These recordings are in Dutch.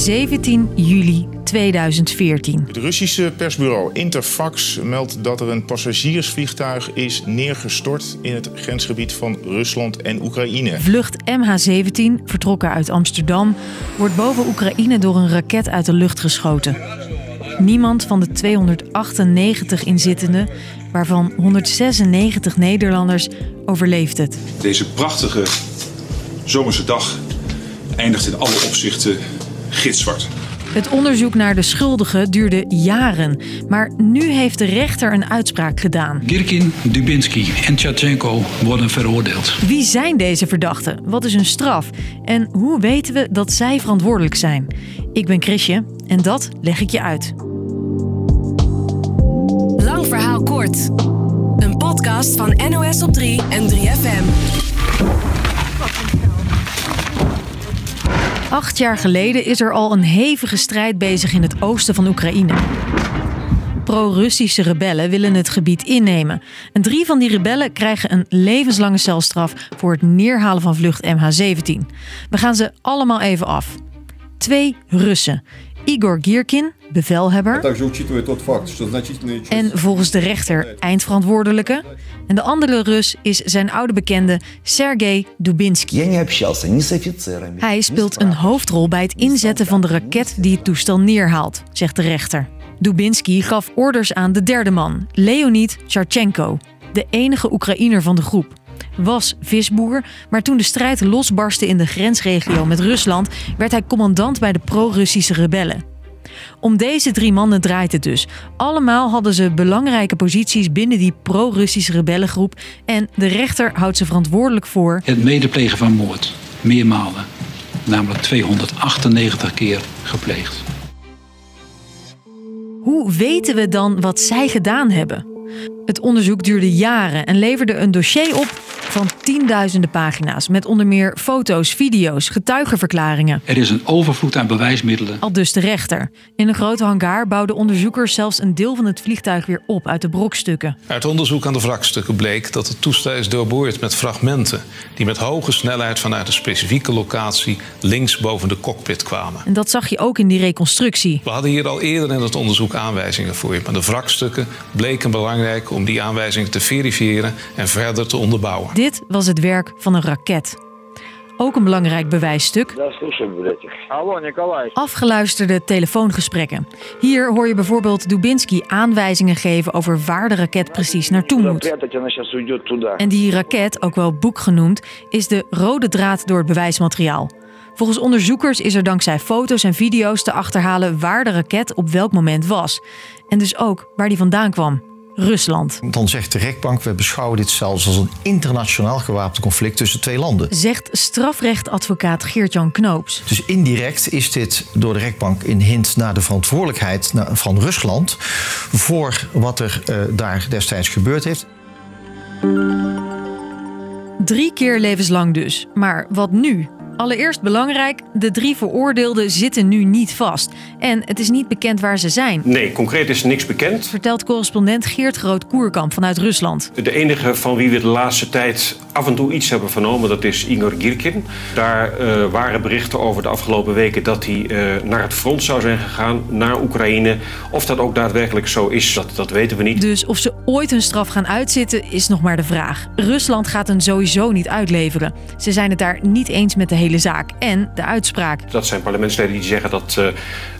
17 juli 2014. Het Russische persbureau Interfax meldt dat er een passagiersvliegtuig is neergestort in het grensgebied van Rusland en Oekraïne. Vlucht MH17, vertrokken uit Amsterdam, wordt boven Oekraïne door een raket uit de lucht geschoten. Niemand van de 298 inzittenden, waarvan 196 Nederlanders, overleeft het. Deze prachtige zomerse dag eindigt in alle opzichten gitzwart. Het onderzoek naar de schuldigen duurde jaren, maar nu heeft de rechter een uitspraak gedaan. Girkin, Dubinsky en Tjatchenko worden veroordeeld. Wie zijn deze verdachten? Wat is hun straf? En hoe weten we dat zij verantwoordelijk zijn? Ik ben Chrisje en dat leg ik je uit. Lang verhaal kort. Een podcast van NOS op 3 en 3FM. Acht jaar geleden is er al een hevige strijd bezig in het oosten van Oekraïne. Pro-Russische rebellen willen het gebied innemen. En drie van die rebellen krijgen een levenslange celstraf voor het neerhalen van vlucht MH17. We gaan ze allemaal even af. Twee Russen. Igor Gierkin, bevelhebber. En volgens de rechter eindverantwoordelijke. En de andere Rus is zijn oude bekende Sergei Dubinsky. Hij speelt een hoofdrol bij het inzetten van de raket die het toestel neerhaalt, zegt de rechter. Dubinsky gaf orders aan de derde man, Leonid Charchenko, de enige Oekraïner van de groep. Was visboer, maar toen de strijd losbarstte in de grensregio met Rusland, werd hij commandant bij de pro-Russische rebellen. Om deze drie mannen draait het dus. Allemaal hadden ze belangrijke posities binnen die pro-Russische rebellengroep en de rechter houdt ze verantwoordelijk voor Het medeplegen van moord, meermalen, namelijk 298 keer gepleegd. Hoe weten we dan wat zij gedaan hebben? Het onderzoek duurde jaren en leverde een dossier op van tienduizenden pagina's. Met onder meer foto's, video's, getuigenverklaringen. Er is een overvloed aan bewijsmiddelen. Al dus de rechter. In een grote hangar bouwden onderzoekers zelfs een deel van het vliegtuig weer op uit de brokstukken. Uit onderzoek aan de wrakstukken bleek dat het toestel is doorboord met fragmenten die met hoge snelheid vanuit een specifieke locatie links boven de cockpit kwamen. En dat zag je ook in die reconstructie. We hadden hier al eerder in het onderzoek aanwijzingen voor, maar de wrakstukken bleken belangrijk om die aanwijzingen te verifiëren en verder te onderbouwen. Dit was het werk van een raket. Ook een belangrijk bewijsstuk. Afgeluisterde telefoongesprekken. Hier hoor je bijvoorbeeld Dubinsky aanwijzingen geven over waar de raket precies naartoe moet. En die raket, ook wel boek genoemd, is de rode draad door het bewijsmateriaal. Volgens onderzoekers is er dankzij foto's en video's te achterhalen waar de raket op welk moment was. En dus ook waar die vandaan kwam. Rusland. Dan zegt de rechtbank, we beschouwen dit zelfs als een internationaal gewapend conflict tussen twee landen. Zegt strafrechtadvocaat Geert-Jan Knoops. Dus indirect is dit door de rechtbank een hint naar de verantwoordelijkheid van Rusland voor wat er eh, daar destijds gebeurd heeft. Drie keer levenslang dus. Maar wat nu? Allereerst belangrijk, de drie veroordeelden zitten nu niet vast. En het is niet bekend waar ze zijn. Nee, concreet is niks bekend. Vertelt correspondent Geert Groot-Koerkamp vanuit Rusland. De enige van wie we de laatste tijd af en toe iets hebben vernomen, dat is Igor Girkin. Daar eh, waren berichten over de afgelopen weken dat hij eh, naar het front zou zijn gegaan, naar Oekraïne. Of dat ook daadwerkelijk zo is, dat, dat weten we niet. Dus of ze ooit hun straf gaan uitzitten, is nog maar de vraag. Rusland gaat hen sowieso niet uitleveren. Ze zijn het daar niet eens met de hele zaak en de uitspraak. Dat zijn parlementsleden die zeggen dat, eh,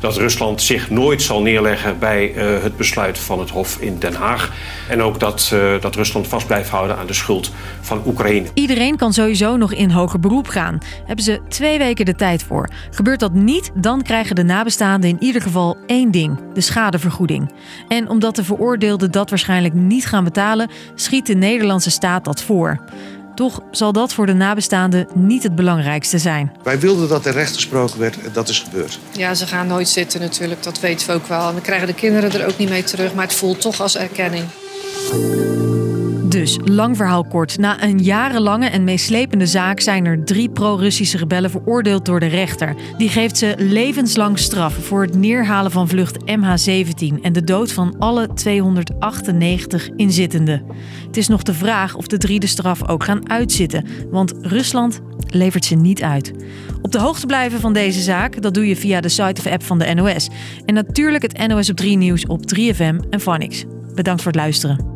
dat Rusland zich nooit zal neerleggen bij eh, het besluit van het Hof in Den Haag. En ook dat, eh, dat Rusland vast blijft houden aan de schuld van Oekraïne. Iedereen kan sowieso nog in hoger beroep gaan. Hebben ze twee weken de tijd voor. Gebeurt dat niet, dan krijgen de nabestaanden in ieder geval één ding: de schadevergoeding. En omdat de veroordeelden dat waarschijnlijk niet gaan betalen, schiet de Nederlandse staat dat voor. Toch zal dat voor de nabestaanden niet het belangrijkste zijn. Wij wilden dat er recht gesproken werd en dat is gebeurd. Ja, ze gaan nooit zitten natuurlijk, dat weten we ook wel. En we krijgen de kinderen er ook niet mee terug, maar het voelt toch als erkenning. Dus lang verhaal kort. Na een jarenlange en meeslepende zaak zijn er drie pro-Russische rebellen veroordeeld door de rechter. Die geeft ze levenslang straf voor het neerhalen van vlucht MH17 en de dood van alle 298 inzittenden. Het is nog de vraag of de drie de straf ook gaan uitzitten, want Rusland levert ze niet uit. Op de hoogte blijven van deze zaak, dat doe je via de site of app van de NOS. En natuurlijk het NOS op 3 nieuws op 3FM en Phonics. Bedankt voor het luisteren.